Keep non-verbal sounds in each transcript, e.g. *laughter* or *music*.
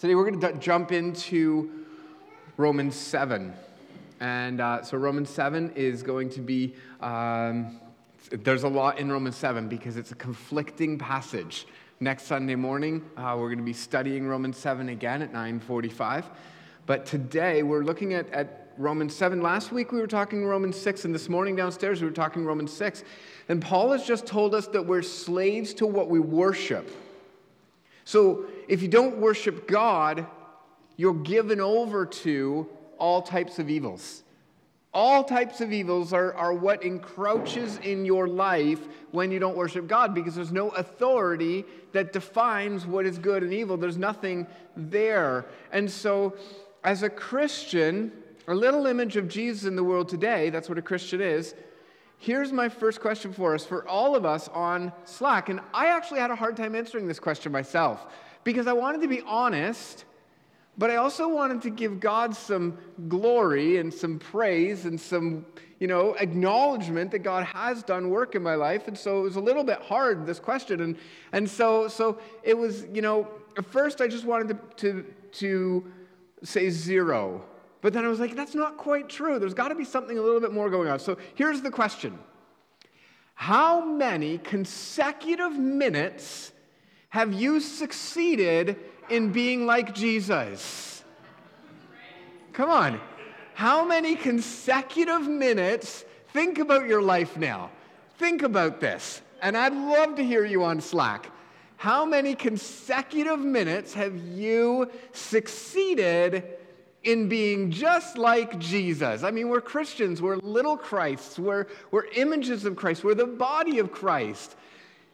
Today we're going to jump into Romans 7. And uh, so Romans 7 is going to be, um, there's a lot in Romans 7 because it's a conflicting passage. Next Sunday morning, uh, we're going to be studying Romans 7 again at 945. But today we're looking at, at Romans 7. Last week we were talking Romans 6, and this morning downstairs we were talking Romans 6. And Paul has just told us that we're slaves to what we worship. So if you don't worship God, you're given over to all types of evils. All types of evils are, are what encroaches in your life when you don't worship God because there's no authority that defines what is good and evil. There's nothing there. And so, as a Christian, a little image of Jesus in the world today, that's what a Christian is, Here's my first question for us, for all of us on Slack. And I actually had a hard time answering this question myself because I wanted to be honest, but I also wanted to give God some glory and some praise and some, you know, acknowledgement that God has done work in my life. And so it was a little bit hard, this question. And, and so, so it was, you know, at first I just wanted to, to, to say zero but then I was like, that's not quite true. There's got to be something a little bit more going on. So here's the question How many consecutive minutes have you succeeded in being like Jesus? Come on. How many consecutive minutes? Think about your life now. Think about this. And I'd love to hear you on Slack. How many consecutive minutes have you succeeded in being just like Jesus. I mean, we're Christians, we're little Christs, we're, we're images of Christ, we're the body of Christ.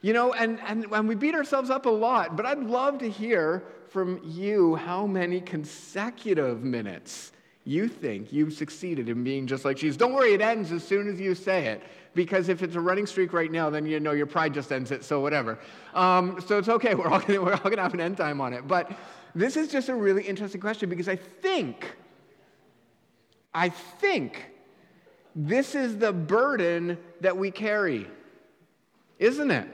You know, and, and, and we beat ourselves up a lot, but I'd love to hear from you how many consecutive minutes you think you've succeeded in being just like Jesus. Don't worry, it ends as soon as you say it, because if it's a running streak right now, then you know your pride just ends it, so whatever. Um, so it's okay, we're all going to have an end time on it. But this is just a really interesting question because I think, I think this is the burden that we carry, isn't it?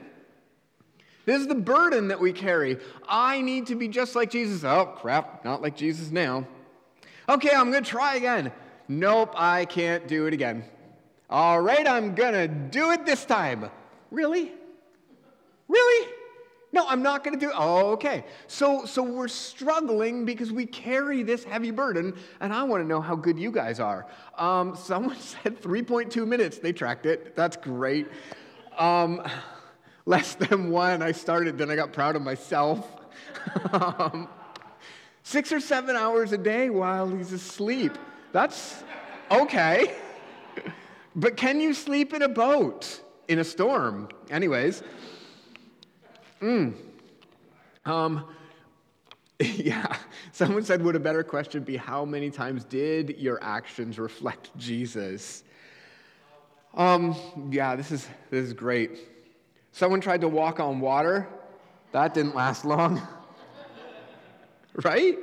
This is the burden that we carry. I need to be just like Jesus. Oh, crap, not like Jesus now. Okay, I'm going to try again. Nope, I can't do it again. All right, I'm going to do it this time. Really? Really? No, I'm not going to do it. Oh, okay. So, so we're struggling because we carry this heavy burden, and I want to know how good you guys are. Um, *laughs* someone said 3.2 minutes. They tracked it. That's great. Um, *laughs* less than one. I started, then I got proud of myself. *laughs* um, six or seven hours a day while he's asleep. That's okay. but can you sleep in a boat in a storm? Anyways. Mm. Um, *laughs* yeah, someone said, would a better question be how many times did your actions reflect Jesus? Um, yeah, this is, this is great. Someone tried to walk on water. That didn't last long. *laughs* right?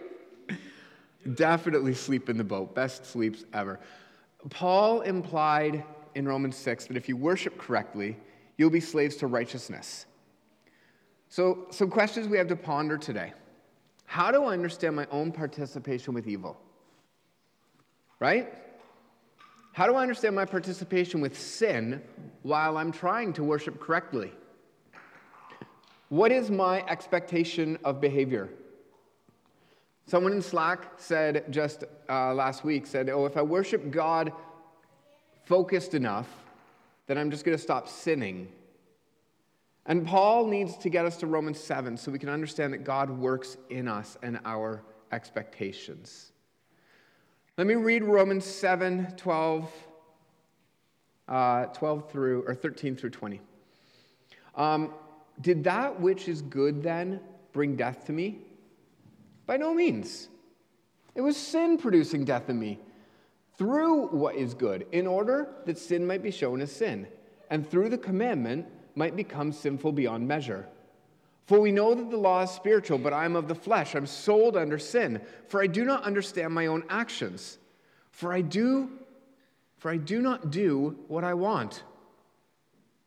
Definitely sleep in the boat. Best sleeps ever. Paul implied in Romans 6 that if you worship correctly, you'll be slaves to righteousness. So, some questions we have to ponder today. How do I understand my own participation with evil? Right? How do I understand my participation with sin while I'm trying to worship correctly? What is my expectation of behavior? Someone in Slack said just uh, last week, said, Oh, if I worship God focused enough, then I'm just going to stop sinning and Paul needs to get us to Romans 7 so we can understand that God works in us and our expectations. Let me read Romans 7 12, uh, 12 through, or 13 through 20. Um, Did that which is good then bring death to me? By no means. It was sin producing death in me through what is good, in order that sin might be shown as sin, and through the commandment might become sinful beyond measure. For we know that the law is spiritual, but I am of the flesh. I'm sold under sin, for I do not understand my own actions. For I do for I do not do what I want,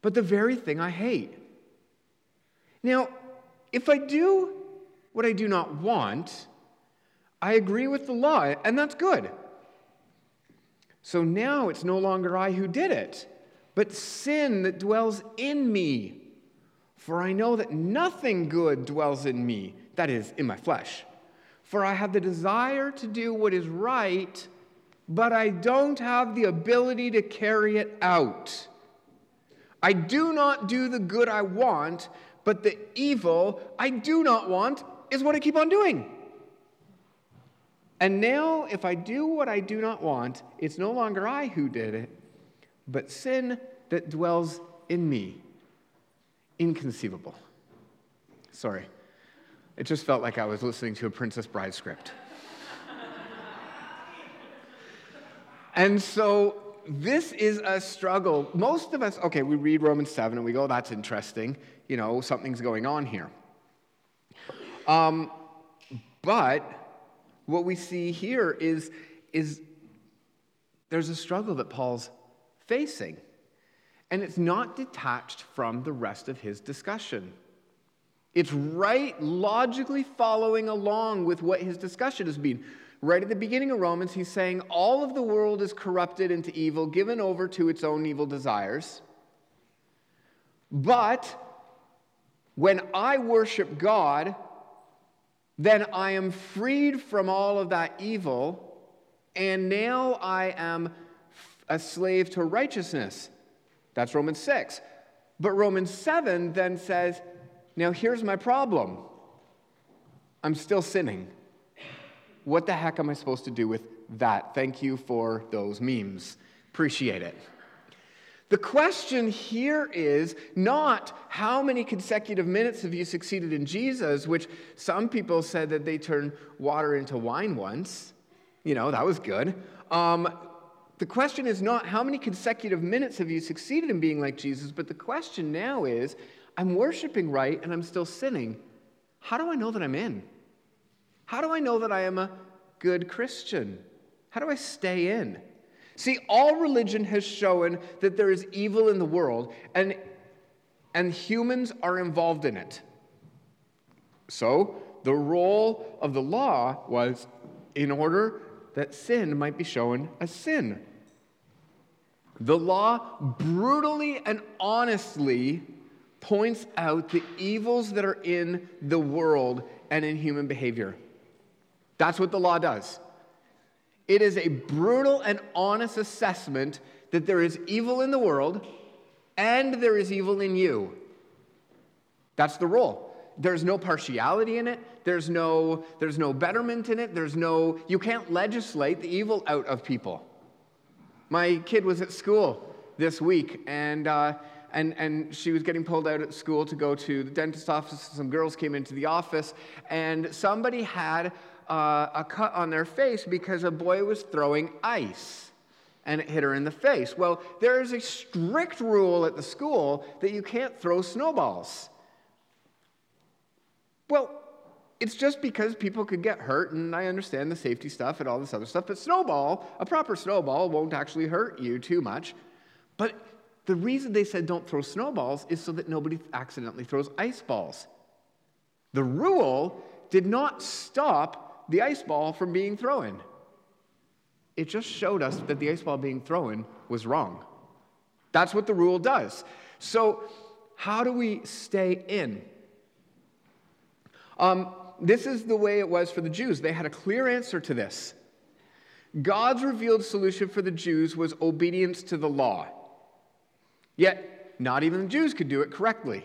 but the very thing I hate. Now, if I do what I do not want, I agree with the law, and that's good. So now it's no longer I who did it, but sin that dwells in me. For I know that nothing good dwells in me, that is, in my flesh. For I have the desire to do what is right, but I don't have the ability to carry it out. I do not do the good I want, but the evil I do not want is what I keep on doing. And now, if I do what I do not want, it's no longer I who did it, but sin that dwells in me. Inconceivable. Sorry. It just felt like I was listening to a Princess Bride script. *laughs* and so this is a struggle. Most of us, okay, we read Romans 7 and we go, that's interesting. You know, something's going on here. Um, but what we see here is, is there's a struggle that Paul's facing, and it's not detached from the rest of his discussion. It's right logically following along with what his discussion has been. Right at the beginning of Romans, he's saying all of the world is corrupted into evil, given over to its own evil desires. But when I worship God, then I am freed from all of that evil, and now I am a slave to righteousness. That's Romans 6. But Romans 7 then says, now here's my problem I'm still sinning. What the heck am I supposed to do with that? Thank you for those memes. Appreciate it. The question here is not how many consecutive minutes have you succeeded in Jesus, which some people said that they turned water into wine once. You know, that was good. Um, the question is not how many consecutive minutes have you succeeded in being like Jesus, but the question now is I'm worshiping right and I'm still sinning. How do I know that I'm in? How do I know that I am a good Christian? How do I stay in? See, all religion has shown that there is evil in the world, and, and humans are involved in it. So, the role of the law was in order that sin might be shown as sin. The law brutally and honestly points out the evils that are in the world and in human behavior. That's what the law does. It is a brutal and honest assessment that there is evil in the world and there is evil in you. That's the role. There's no partiality in it. There's no, there's no betterment in it. There's no, you can't legislate the evil out of people. My kid was at school this week and, uh, and, and she was getting pulled out at school to go to the dentist office. Some girls came into the office and somebody had uh, a cut on their face because a boy was throwing ice and it hit her in the face. Well, there is a strict rule at the school that you can't throw snowballs. Well, it's just because people could get hurt, and I understand the safety stuff and all this other stuff, but snowball, a proper snowball, won't actually hurt you too much. But the reason they said don't throw snowballs is so that nobody accidentally throws ice balls. The rule did not stop the ice ball from being thrown. It just showed us that the ice ball being thrown was wrong. That's what the rule does. So, how do we stay in? Um, this is the way it was for the Jews. They had a clear answer to this. God's revealed solution for the Jews was obedience to the law. Yet, not even the Jews could do it correctly.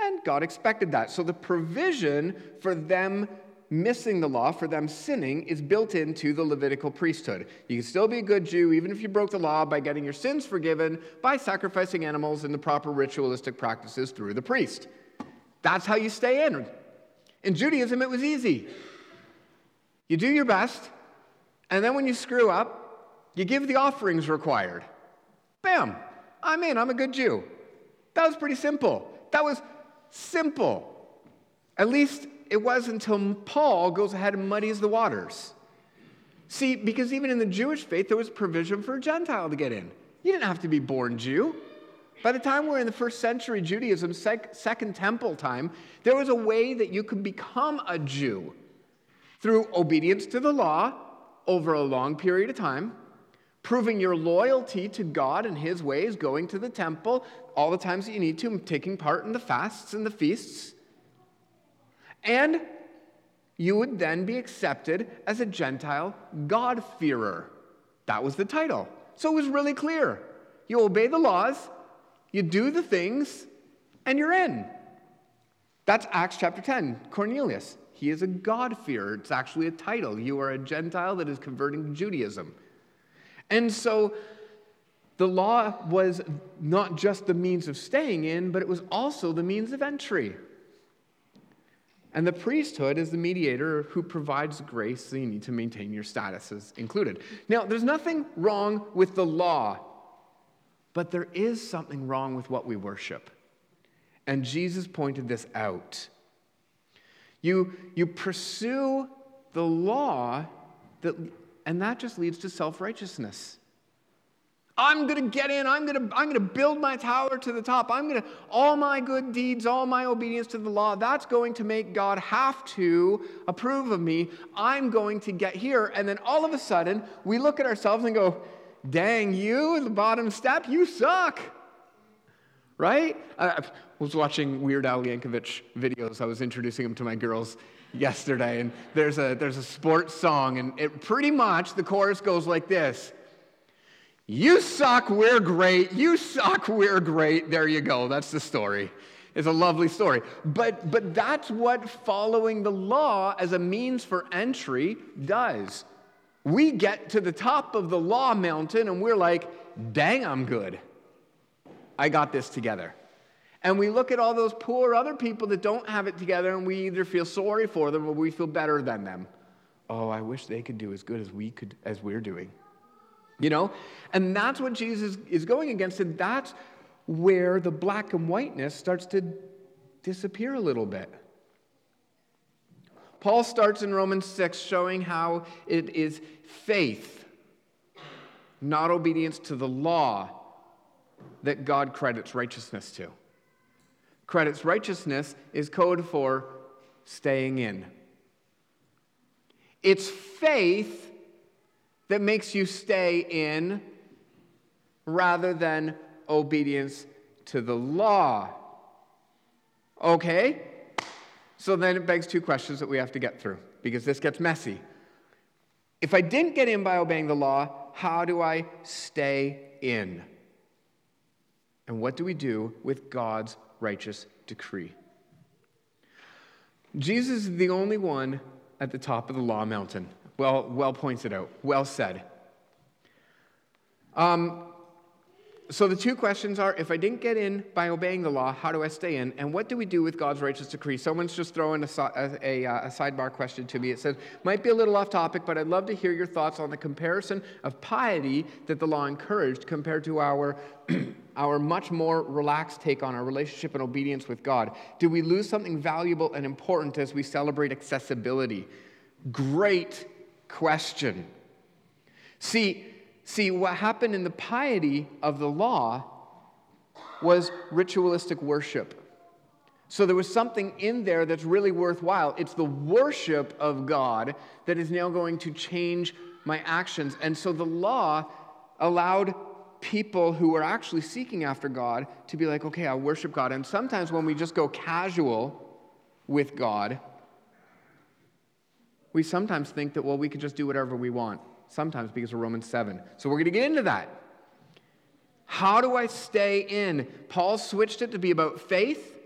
And God expected that. So, the provision for them missing the law, for them sinning, is built into the Levitical priesthood. You can still be a good Jew even if you broke the law by getting your sins forgiven by sacrificing animals and the proper ritualistic practices through the priest. That's how you stay in. In Judaism, it was easy. You do your best, and then when you screw up, you give the offerings required. Bam, I'm in, I'm a good Jew. That was pretty simple. That was simple. At least it was until Paul goes ahead and muddies the waters. See, because even in the Jewish faith, there was provision for a Gentile to get in. You didn't have to be born Jew. By the time we're in the first century Judaism, sec- second temple time, there was a way that you could become a Jew. through obedience to the law over a long period of time, proving your loyalty to God and His ways, going to the temple all the times that you need to, taking part in the fasts and the feasts. And you would then be accepted as a Gentile God-fearer. That was the title. So it was really clear. You obey the laws, you do the things, and you're in. That's Acts chapter 10, Cornelius. He is a God-fearer. It's actually a title. You are a Gentile that is converting to Judaism. And so the law was not just the means of staying in, but it was also the means of entry. And the priesthood is the mediator who provides grace that you need to maintain your statuses included. Now, there's nothing wrong with the law, but there is something wrong with what we worship. And Jesus pointed this out. You, you pursue the law, that, and that just leads to self righteousness. I'm going to get in. I'm going to, I'm going to build my tower to the top. I'm going to, all my good deeds, all my obedience to the law, that's going to make God have to approve of me. I'm going to get here. And then all of a sudden, we look at ourselves and go, dang, you, the bottom step, you suck. Right? I was watching Weird Al Yankovic videos. I was introducing him to my girls yesterday. And there's a, there's a sports song, and it pretty much, the chorus goes like this. You suck, we're great. You suck, we're great. There you go. That's the story. It's a lovely story. But, but that's what following the law as a means for entry does. We get to the top of the law mountain and we're like, dang, I'm good. I got this together. And we look at all those poor other people that don't have it together and we either feel sorry for them or we feel better than them. Oh, I wish they could do as good as we could as we're doing. You know? And that's what Jesus is going against, and that's where the black and whiteness starts to disappear a little bit. Paul starts in Romans 6 showing how it is faith, not obedience to the law, that God credits righteousness to. Credits righteousness is code for staying in. It's faith that makes you stay in rather than obedience to the law. Okay? So then it begs two questions that we have to get through because this gets messy. If I didn't get in by obeying the law, how do I stay in? And what do we do with God's righteous decree? Jesus is the only one at the top of the law mountain. Well, well pointed out. Well said. Um, so the two questions are if I didn't get in by obeying the law, how do I stay in? And what do we do with God's righteous decree? Someone's just throwing a, a, uh, a, sidebar question to me. It says, might be a little off topic, but I'd love to hear your thoughts on the comparison of piety that the law encouraged compared to our, *clears throat* our much more relaxed take on our relationship and obedience with God. Do we lose something valuable and important as we celebrate accessibility? Great question. See, see, what happened in the piety of the law was ritualistic worship. So there was something in there that's really worthwhile. It's the worship of God that is now going to change my actions. And so the law allowed people who were actually seeking after God to be like, okay, I'll worship God. And sometimes when we just go casual with God, we sometimes think that, well, we could just do whatever we want, sometimes because of Romans 7. So we're going to get into that. How do I stay in? Paul switched it to be about faith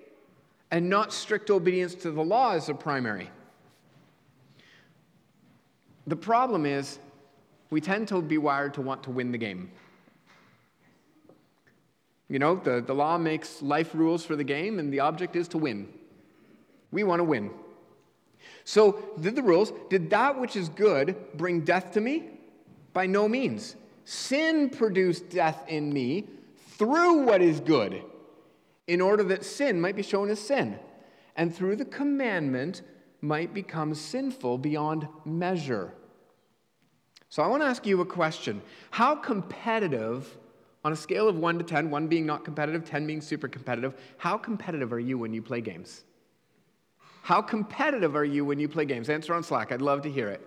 and not strict obedience to the law as a primary. The problem is, we tend to be wired to want to win the game. You know, the, the law makes life rules for the game, and the object is to win. We want to win. So, did the rules, did that which is good bring death to me? By no means. Sin produced death in me through what is good, in order that sin might be shown as sin, and through the commandment might become sinful beyond measure. So, I want to ask you a question. How competitive, on a scale of 1 to 10, 1 being not competitive, 10 being super competitive, how competitive are you when you play games? How competitive are you when you play games? Answer on Slack. I'd love to hear it.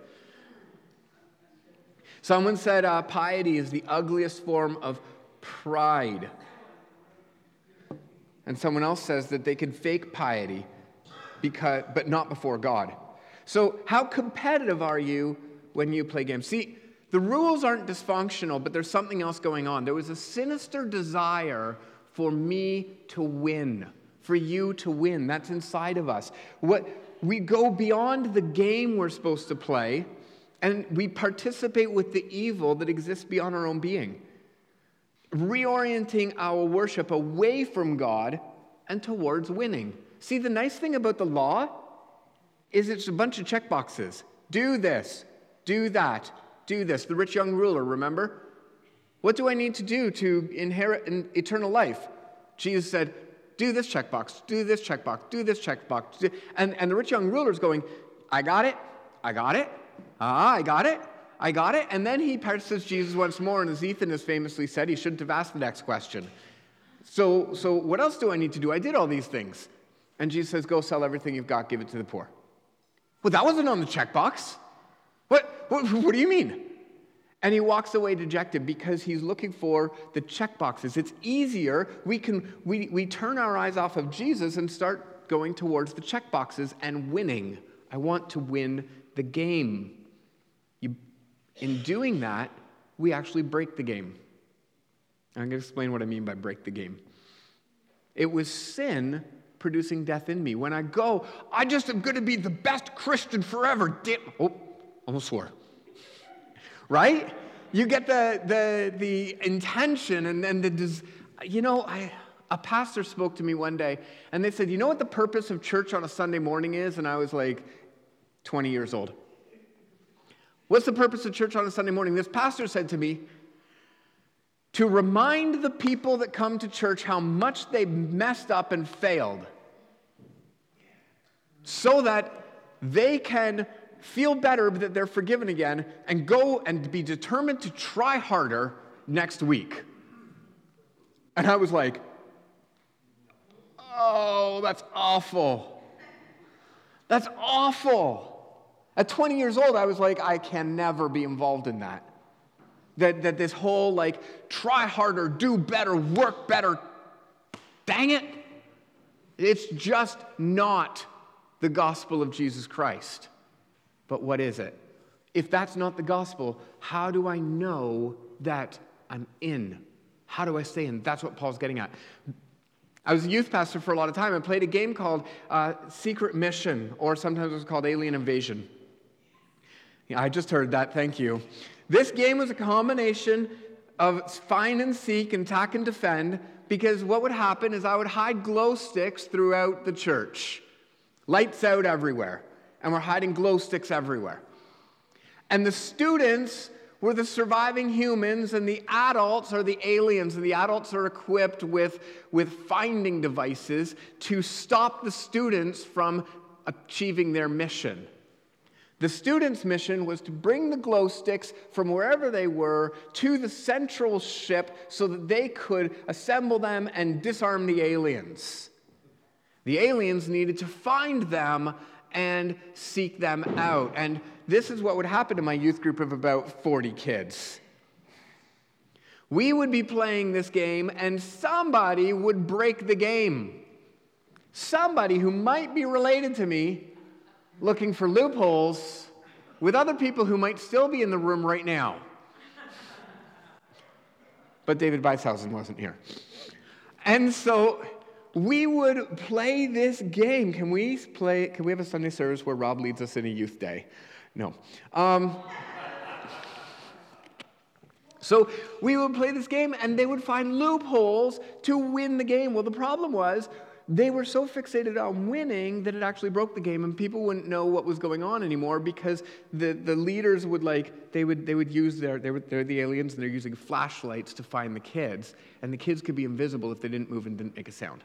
Someone said uh, piety is the ugliest form of pride. And someone else says that they can fake piety, because, but not before God. So, how competitive are you when you play games? See, the rules aren't dysfunctional, but there's something else going on. There was a sinister desire for me to win, for you to win. That's inside of us. What we go beyond the game we're supposed to play, and we participate with the evil that exists beyond our own being, reorienting our worship away from God and towards winning. See, the nice thing about the law is it's a bunch of check boxes. Do this, do that, do this. The rich young ruler, remember? What do I need to do to inherit an eternal life? Jesus said, Do this checkbox, do this checkbox, do this checkbox. And, and the rich young ruler is going, I got it, I got it, ah, I got it, I got it. And then he presses Jesus once more, and as Ethan has famously said, he shouldn't have asked the next question. So, so what else do I need to do? I did all these things. And Jesus says, Go sell everything you've got, give it to the poor. Well, that wasn't on the checkbox. What, what, what do you mean? And he walks away dejected because he's looking for the check boxes. It's easier. We can we, we turn our eyes off of Jesus and start going towards the check boxes and winning. I want to win the game. You, in doing that, we actually break the game. I'm going to explain what I mean by break the game. It was sin producing death in me. When I go, I just am going to be the best Christian forever. Oh, almost swore. Right? You get the, the, the intention and, and the, you know, I, a pastor spoke to me one day and they said, You know what the purpose of church on a Sunday morning is? And I was like 20 years old. What's the purpose of church on a Sunday morning? This pastor said to me, to remind the people that come to church how much they messed up and failed so that they can feel better that they're forgiven again and go and be determined to try harder next week. And I was like, oh, that's awful. That's awful. At 20 years old, I was like, I can never be involved in that. That, that this whole like try harder, do better, work better, dang it, it's just not the gospel of Jesus Christ. But what is it? If that's not the gospel, how do I know that I'm in? How do I stay in? That's what Paul's getting at. I was a youth pastor for a lot of time and played a game called uh, Secret Mission, or sometimes it was called Alien Invasion. I just heard that, thank you. This game was a combination of find and seek and attack and defend because what would happen is I would hide glow sticks throughout the church. Lights out everywhere. And we're hiding glow sticks everywhere. And the students were the surviving humans, and the adults are the aliens. And the adults are equipped with, with finding devices to stop the students from achieving their mission. The students' mission was to bring the glow sticks from wherever they were to the central ship so that they could assemble them and disarm the aliens. The aliens needed to find them and seek them out. And this is what would happen to my youth group of about 40 kids. We would be playing this game, and somebody would break the game. Somebody who might be related to me looking for loopholes with other people who might still be in the room right now. But David Beishausen wasn't here. And so we would play this game. Can we play? Can we have a Sunday service where Rob leads us in a youth day? No. Um, so we would play this game, and they would find loopholes to win the game. Well, the problem was they were so fixated on winning that it actually broke the game and people wouldn't know what was going on anymore because the, the leaders would like they would they would use their they were, they're the aliens and they're using flashlights to find the kids and the kids could be invisible if they didn't move and didn't make a sound.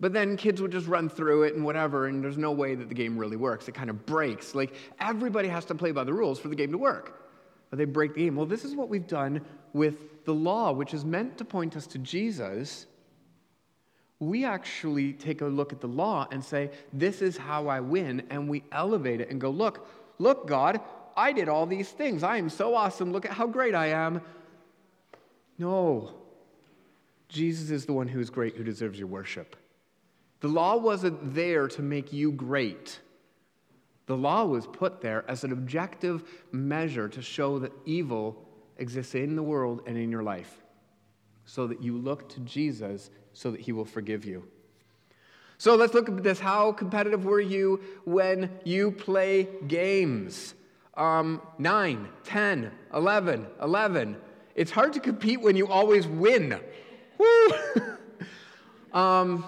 But then kids would just run through it and whatever and there's no way that the game really works. It kind of breaks. Like everybody has to play by the rules for the game to work. But they break the game. Well this is what we've done with the law which is meant to point us to jesus We actually take a look at the law and say, This is how I win. And we elevate it and go, Look, look, God, I did all these things. I am so awesome. Look at how great I am. No. Jesus is the one who is great, who deserves your worship. The law wasn't there to make you great. The law was put there as an objective measure to show that evil exists in the world and in your life, so that you look to Jesus so that he will forgive you. So let's look at this. How competitive were you when you play games? Um, 9, 10, 11, 11. It's hard to compete when you always win. Woo! *laughs* um,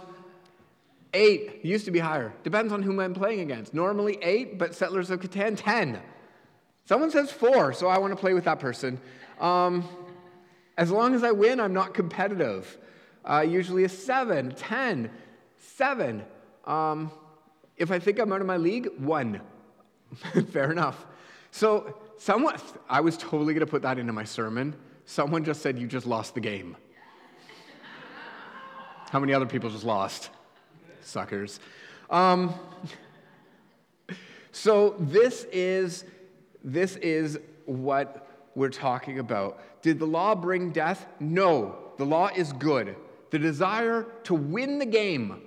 eight used to be higher. Depends on whom I'm playing against. Normally eight, but Settlers of Catan, 10. Someone says four, so I want to play with that person. Um, as long as I win, I'm not competitive. Uh, usually a seven, 10, seven. Um, if I think I'm out of my league, one. *laughs* Fair enough. So, someone, I was totally going to put that into my sermon. Someone just said, You just lost the game. *laughs* How many other people just lost? Suckers. Um, *laughs* so this is this is what we're talking about. Did the law bring death? No. The law is good. The desire to win the game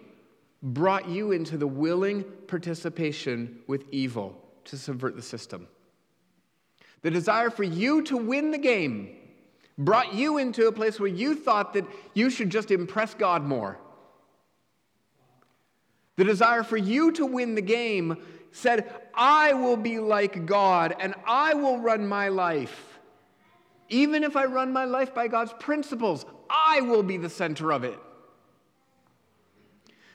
brought you into the willing participation with evil to subvert the system. The desire for you to win the game brought you into a place where you thought that you should just impress God more. The desire for you to win the game said, I will be like God and I will run my life. Even if I run my life by God's principles, I will be the center of it.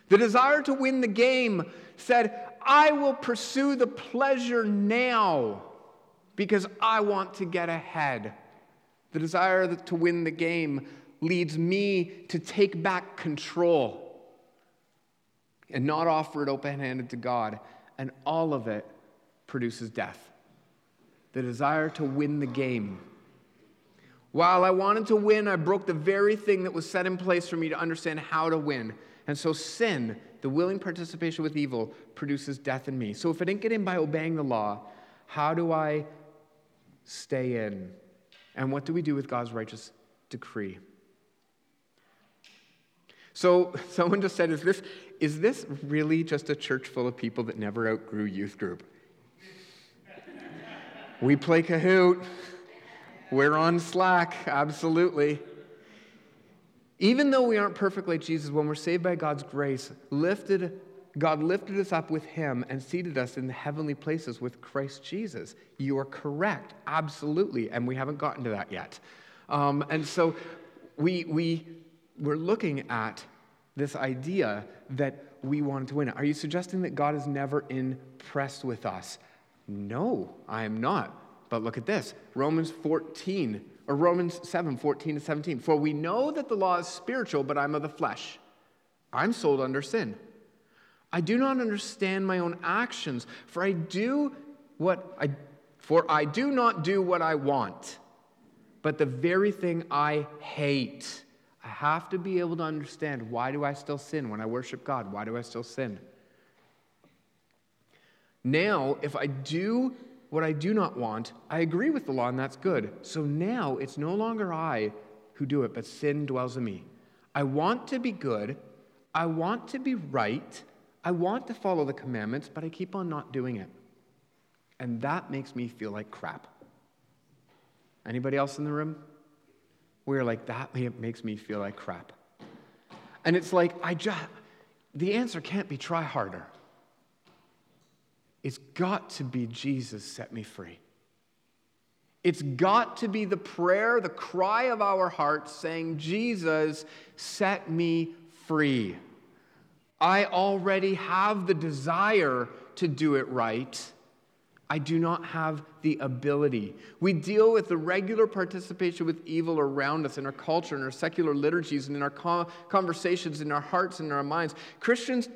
The desire to win the game said, I will pursue the pleasure now because I want to get ahead. The desire to win the game leads me to take back control and not offer it open handed to God. And all of it produces death. The desire to win the game. While I wanted to win, I broke the very thing that was set in place for me to understand how to win. And so, sin, the willing participation with evil, produces death in me. So, if I didn't get in by obeying the law, how do I stay in? And what do we do with God's righteous decree? So, *laughs* someone just said, Is this, is this really just a church full of people that never outgrew youth group? we play Kahoot. We're on Slack, absolutely. Even though we aren't perfect like Jesus, when we're saved by God's grace, lifted, God lifted us up with Him and seated us in the heavenly places with Christ Jesus. You are correct, absolutely. And we haven't gotten to that yet. Um, and so we, we, we're looking at this idea that we wanted to win. Are you suggesting that God is never impressed with us? No, I am not. But look at this Romans 14, or Romans 7 14 to 17. For we know that the law is spiritual, but I'm of the flesh. I'm sold under sin. I do not understand my own actions, for I do what I for I do not do what I want, but the very thing I hate. I have to be able to understand why do I still sin when I worship God? Why do I still sin? Now, if I do what I do not want, I agree with the law, and that's good. So now it's no longer I who do it, but sin dwells in me. I want to be good. I want to be right. I want to follow the commandments, but I keep on not doing it. And that makes me feel like crap. Anybody else in the room? We're like, that makes me feel like crap. And it's like, I just, the answer can't be try harder. It's got to be Jesus set me free. It's got to be the prayer, the cry of our hearts saying, Jesus, set me free. I already have the desire to do it right. I do not have the ability. We deal with the regular participation with evil around us in our culture, in our secular liturgies, and in our conversations, in our hearts, and in our minds. Christians,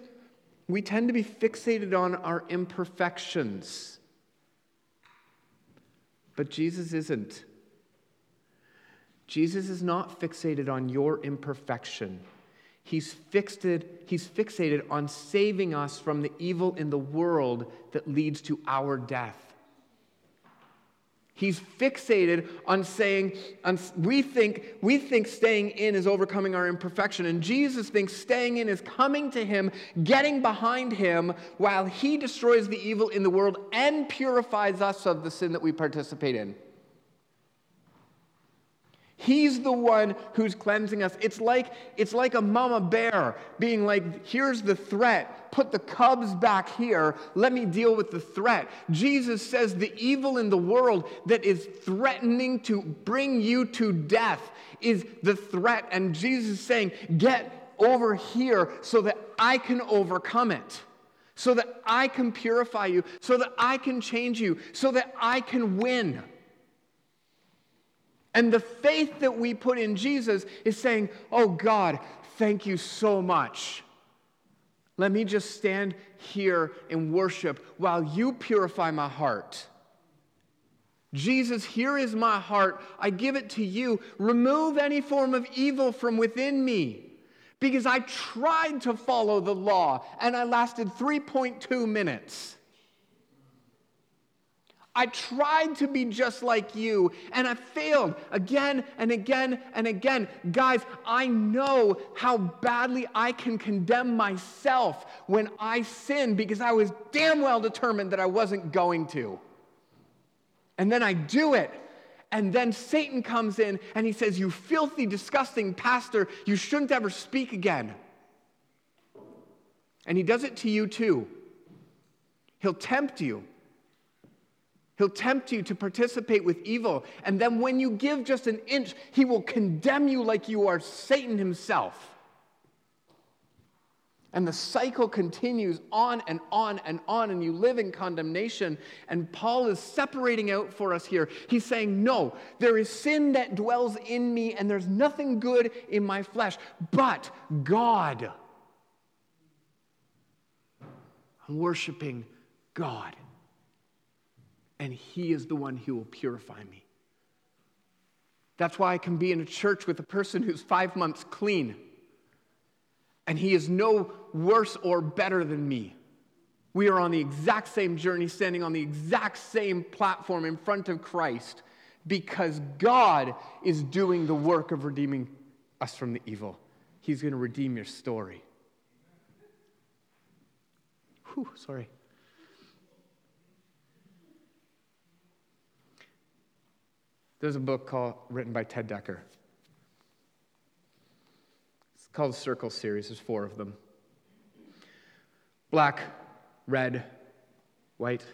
we tend to be fixated on our imperfections. But Jesus isn't. Jesus is not fixated on your imperfection. He's fixated, he's fixated on saving us from the evil in the world that leads to our death. He's fixated on saying, on, we, think, we think staying in is overcoming our imperfection. And Jesus thinks staying in is coming to him, getting behind him, while he destroys the evil in the world and purifies us of the sin that we participate in. He's the one who's cleansing us. It's like, it's like a mama bear being like, here's the threat. Put the cubs back here. Let me deal with the threat. Jesus says the evil in the world that is threatening to bring you to death is the threat. And Jesus is saying, get over here so that I can overcome it. So that I can purify you, so that I can change you, so that I can win. And the faith that we put in Jesus is saying, Oh God, thank you so much. Let me just stand here and worship while you purify my heart. Jesus, here is my heart. I give it to you. Remove any form of evil from within me. Because I tried to follow the law and I lasted 3.2 minutes. I tried to be just like you and I failed again and again and again. Guys, I know how badly I can condemn myself when I sin because I was damn well determined that I wasn't going to. And then I do it. And then Satan comes in and he says, You filthy, disgusting pastor, you shouldn't ever speak again. And he does it to you too. He'll tempt you. He'll tempt you to participate with evil. And then when you give just an inch, he will condemn you like you are Satan himself. And the cycle continues on and on and on, and you live in condemnation. And Paul is separating out for us here. He's saying, No, there is sin that dwells in me, and there's nothing good in my flesh, but God. I'm worshiping God and He is the one who will purify me. That's why I can be in a church with a person who's five months clean, and he is no worse or better than me. We are on the exact same journey, standing on the exact same platform in front of Christ, because God is doing the work of redeeming us from the evil. He's going to redeem your story. Whew, sorry. There's a book called, written by Ted Dekker. It's called the Circle Series. There's four of them black, red, white,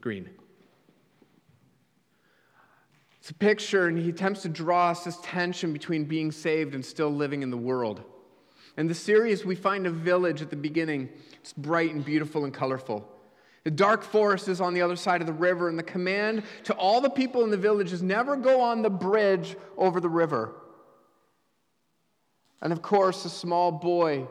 green. It's a picture, and he attempts to draw us this tension between being saved and still living in the world. In the series, we find a village at the beginning. It's bright and beautiful and colorful. The dark forest is on the other side of the river, and the command to all the people in the village is never go on the bridge over the river. And of course, a small boy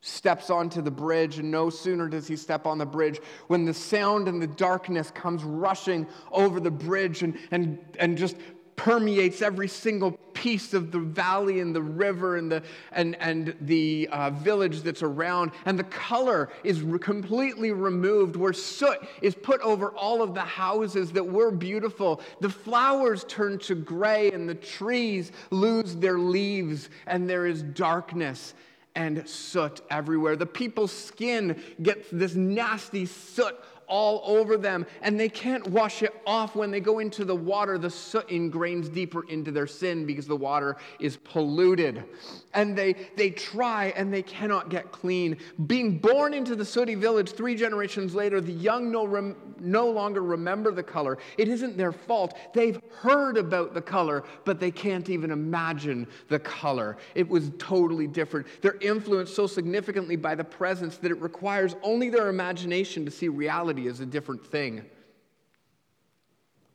steps onto the bridge, and no sooner does he step on the bridge when the sound and the darkness comes rushing over the bridge and, and, and just permeates every single piece of the valley and the river and the, and, and the uh, village that's around. And the color is re- completely removed, where soot is put over all of the houses that were beautiful. The flowers turn to gray, and the trees lose their leaves, and there is darkness and soot everywhere. The people's skin gets this nasty soot all over them, and they can't wash it off when they go into the water. The soot ingrains deeper into their sin because the water is polluted. And they, they try and they cannot get clean. Being born into the sooty village three generations later, the young no, rem, no longer remember the color. It isn't their fault. They've heard about the color, but they can't even imagine the color. It was totally different. They're influenced so significantly by the presence that it requires only their imagination to see reality reality is a different thing.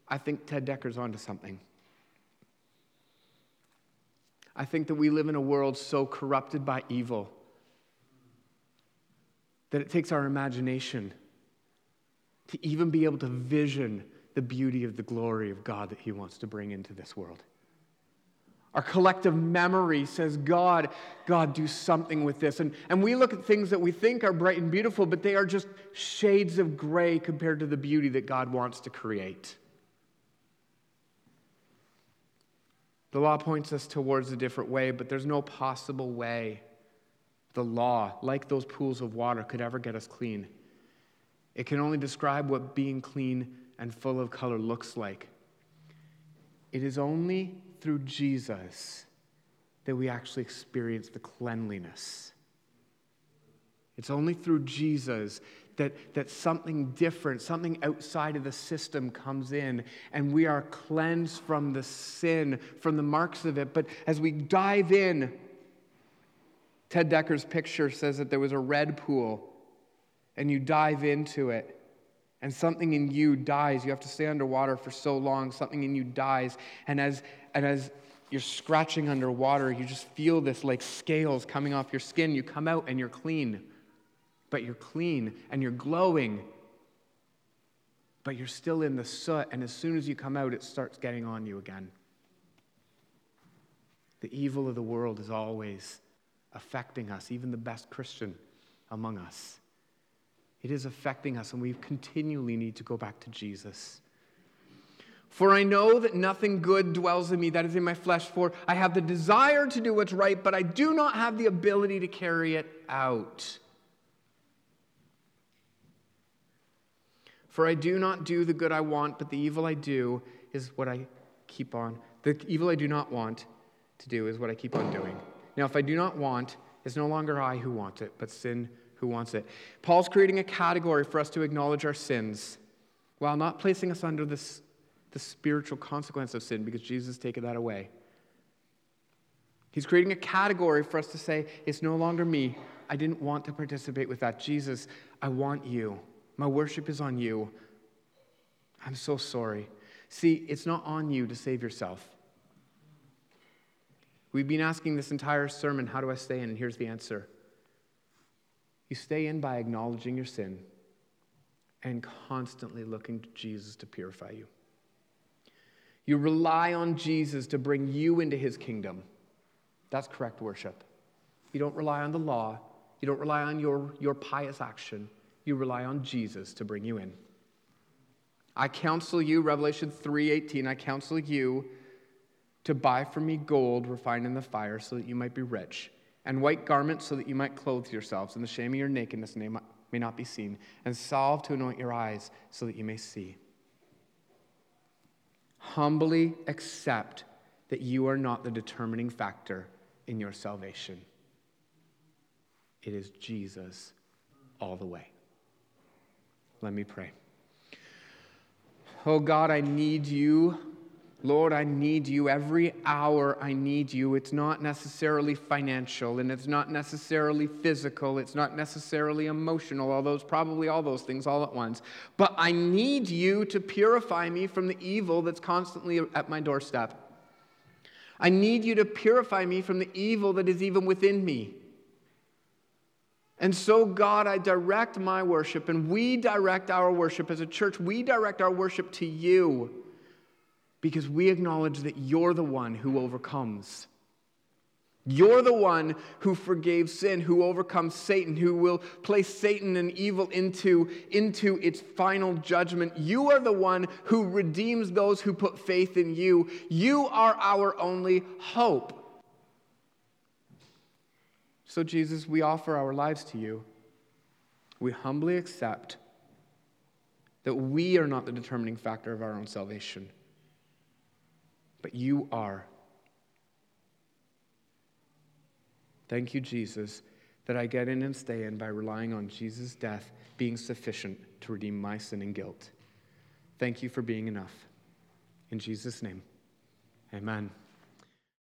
I think Ted Dekker's onto something. I think that we live in a world so corrupted by evil that it takes our imagination to even be able to vision the beauty of the glory of God that He wants to bring into this world. Our collective memory says, God, God, do something with this. And, and we look at things that we think are bright and beautiful, but they are just shades of gray compared to the beauty that God wants to create. The law points us towards a different way, but there's no possible way the law, like those pools of water, could ever get us clean. It can only describe what being clean and full of color looks like. It is only through Jesus that we actually experience the cleanliness. It's only through Jesus that, that something different, something outside of the system comes in, and we are cleansed from the sin, from the marks of it. But as we dive in, Ted Dekker's picture says that there was a red pool, and you dive into it and something in you dies. You have to stay underwater for so long, something in you dies. And as, and as you're scratching underwater, you just feel this like scales coming off your skin. You come out and you're clean. But you're clean and you're glowing. But you're still in the soot. And as soon as you come out, it starts getting on you again. The evil of the world is always affecting us, even the best Christian among us. It is affecting us, and we continually need to go back to Jesus. For I know that nothing good dwells in me, that is in my flesh. For I have the desire to do what's right, but I do not have the ability to carry it out. For I do not do the good I want, but the evil I do is what I keep on. The evil I do not want to do is what I keep on doing. Now, if I do not want, it's no longer I who want it, but sin who wants it. Paul's creating a category for us to acknowledge our sins while not placing us under this, the spiritual consequence of sin because Jesus has taken that away. He's creating a category for us to say, it's no longer me. I didn't want to participate with that. Jesus, I want you. My worship is on you. I'm so sorry. See, it's not on you to save yourself. We've been asking this entire sermon, how do I stay in? And here's the answer you stay in by acknowledging your sin and constantly looking to Jesus to purify you. You rely on Jesus to bring you into his kingdom. That's correct worship. You don't rely on the law, you don't rely on your, your pious action. You rely on Jesus to bring you in. I counsel you, Revelation 3:18, I counsel you to buy from me gold refined in the fire so that you might be rich and white garments so that you might clothe yourselves, and the shame of your nakedness may not be seen, and salve to anoint your eyes so that you may see. Humbly accept that you are not the determining factor in your salvation. It is Jesus all the way. Let me pray. Oh God, I need you Lord, I need you. Every hour I need you. It's not necessarily financial and it's not necessarily physical. It's not necessarily emotional, although it's probably all those things all at once. But I need you to purify me from the evil that's constantly at my doorstep. I need you to purify me from the evil that is even within me. And so, God, I direct my worship, and we direct our worship as a church. We direct our worship to you because we acknowledge that you're the one who overcomes. You're the one who forgave sin, who overcomes Satan, who will place Satan and evil into, into its final judgment. You are the one who redeems those who put faith in you. You are our only hope. So, Jesus, we offer our lives to you. We humbly accept that we are not the determining factor of our own salvation but you are. Thank you, Jesus, that I get in and stay in by relying on Jesus' death being sufficient to redeem my sin and guilt. Thank you for being enough. In Jesus' name, amen.